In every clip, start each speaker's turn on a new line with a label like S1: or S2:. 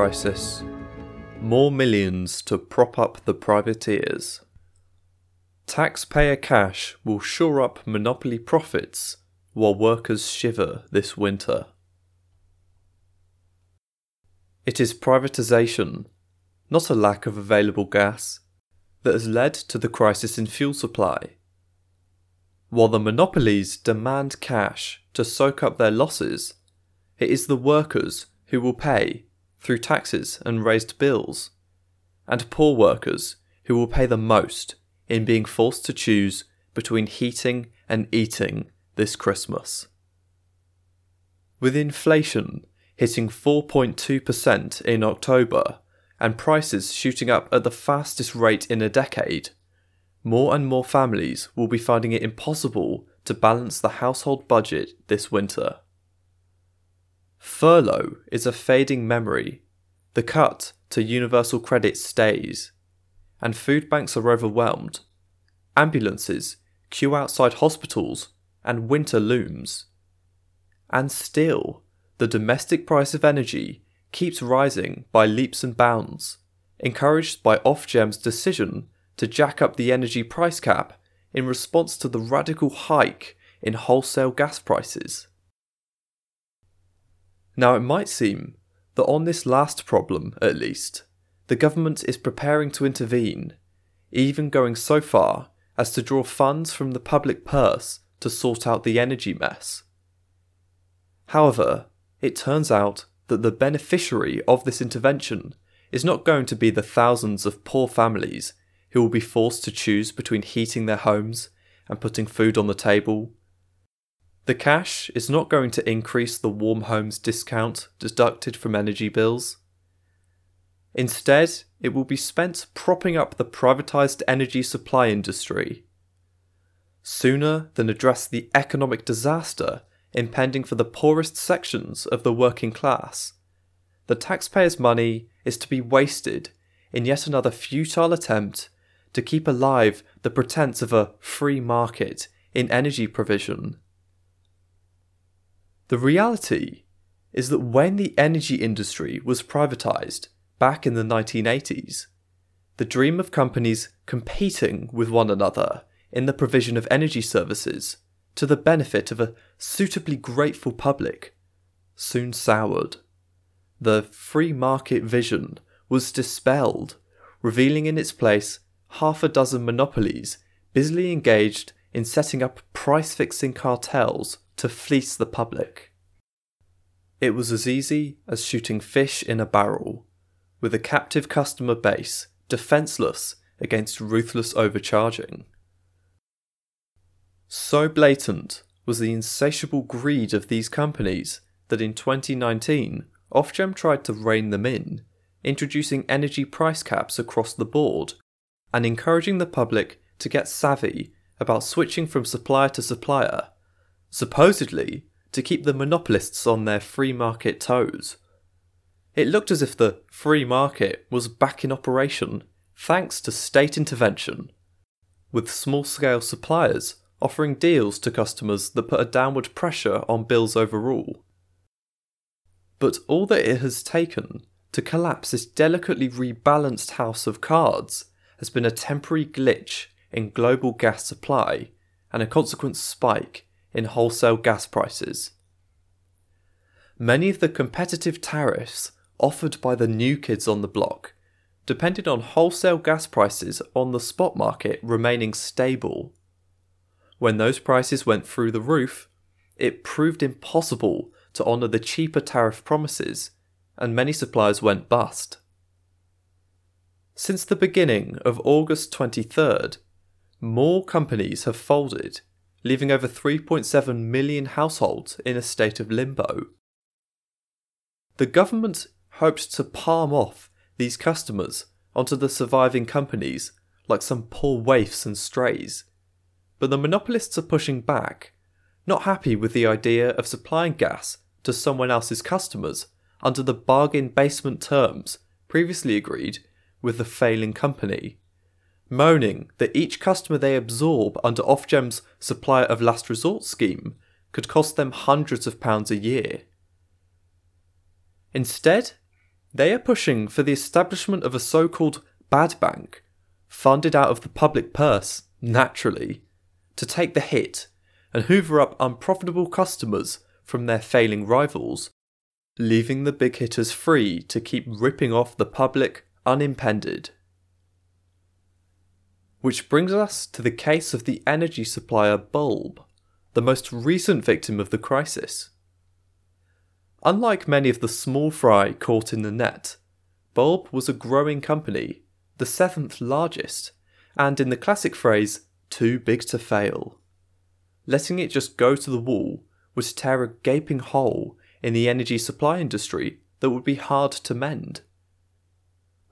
S1: crisis. More millions to prop up the privateers. Taxpayer cash will shore up monopoly profits while workers shiver this winter. It is privatisation, not a lack of available gas, that has led to the crisis in fuel supply. While the monopolies demand cash to soak up their losses, it is the workers who will pay through taxes and raised bills, and poor workers who will pay the most in being forced to choose between heating and eating this Christmas. With inflation hitting 4.2% in October and prices shooting up at the fastest rate in a decade, more and more families will be finding it impossible to balance the household budget this winter. Furlough is a fading memory, the cut to universal credit stays, and food banks are overwhelmed. Ambulances queue outside hospitals, and winter looms. And still, the domestic price of energy keeps rising by leaps and bounds, encouraged by Ofgem's decision to jack up the energy price cap in response to the radical hike in wholesale gas prices. Now, it might seem that on this last problem, at least, the government is preparing to intervene, even going so far as to draw funds from the public purse to sort out the energy mess. However, it turns out that the beneficiary of this intervention is not going to be the thousands of poor families who will be forced to choose between heating their homes and putting food on the table the cash is not going to increase the warm homes discount deducted from energy bills. Instead, it will be spent propping up the privatised energy supply industry. Sooner than address the economic disaster impending for the poorest sections of the working class, the taxpayers' money is to be wasted in yet another futile attempt to keep alive the pretense of a free market in energy provision. The reality is that when the energy industry was privatised back in the 1980s, the dream of companies competing with one another in the provision of energy services to the benefit of a suitably grateful public soon soured. The free market vision was dispelled, revealing in its place half a dozen monopolies busily engaged in setting up price fixing cartels to fleece the public. It was as easy as shooting fish in a barrel, with a captive customer base defenceless against ruthless overcharging. So blatant was the insatiable greed of these companies that in 2019 Ofgem tried to rein them in, introducing energy price caps across the board and encouraging the public to get savvy about switching from supplier to supplier supposedly to keep the monopolists on their free market toes. It looked as if the free market was back in operation thanks to state intervention, with small scale suppliers offering deals to customers that put a downward pressure on bills overall. But all that it has taken to collapse this delicately rebalanced house of cards has been a temporary glitch in global gas supply and a consequent spike in wholesale gas prices. Many of the competitive tariffs offered by the new kids on the block depended on wholesale gas prices on the spot market remaining stable. When those prices went through the roof, it proved impossible to honour the cheaper tariff promises, and many suppliers went bust. Since the beginning of August 23rd, more companies have folded leaving over 3.7 million households in a state of limbo. The government hoped to palm off these customers onto the surviving companies like some poor waifs and strays, but the monopolists are pushing back, not happy with the idea of supplying gas to someone else's customers under the bargain basement terms previously agreed with the failing company moaning that each customer they absorb under Ofgem's supplier of last resort scheme could cost them hundreds of pounds a year. Instead, They are pushing for the establishment of a so called bad bank, funded out of the public purse, naturally, to take the hit and hoover up unprofitable customers from their failing rivals, leaving the big hitters free to keep ripping off the public unimpeded. Which brings us to the case of the energy supplier Bulb, the most recent victim of the crisis. Unlike many of the small fry caught in the net, Bulb was a growing company, the seventh largest, and in the classic phrase, too big to fail. Letting it just go to the wall would tear a gaping hole in the energy supply industry that would be hard to mend.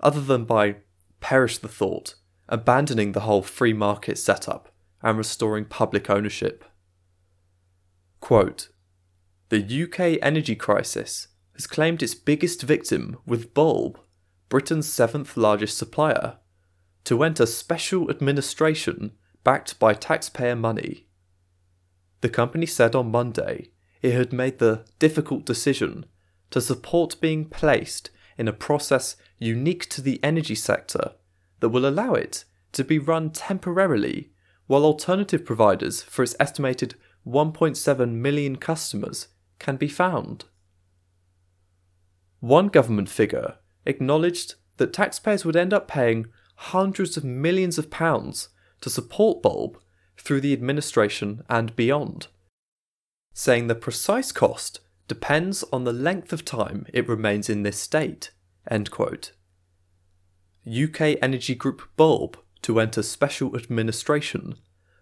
S1: Other than by, perish the thought, abandoning the whole free market setup and restoring public ownership. Quote, the UK energy crisis has claimed its biggest victim with Bulb, Britain's seventh largest supplier, to enter special administration backed by taxpayer money. The company said on Monday it had made the difficult decision to support being placed in a process unique to the energy sector that will allow it to be run temporarily while alternative providers for its estimated 1.7 million customers can be found. One government figure acknowledged that taxpayers would end up paying hundreds of millions of pounds to support Bulb through the administration and beyond, saying the precise cost depends on the length of time it remains in this state. UK energy group Bulb to enter special administration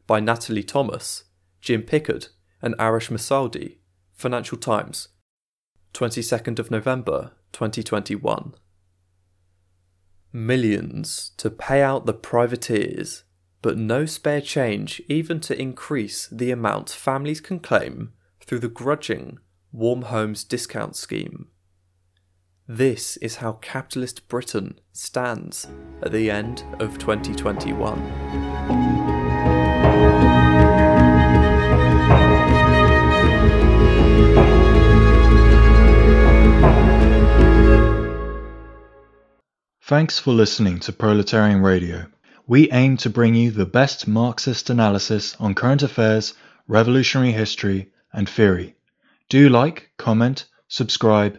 S1: by Natalie Thomas, Jim Pickard, and Arash Massoudi Financial Times, 22nd of November 2021. Millions to pay out the privateers, but no spare change even to increase the amount families can claim through the grudging Warm Homes discount scheme. This is how capitalist Britain stands at the end of 2021.
S2: Thanks for listening to Proletarian Radio. We aim to bring you the best Marxist analysis on current affairs, revolutionary history, and theory. Do like, comment, subscribe,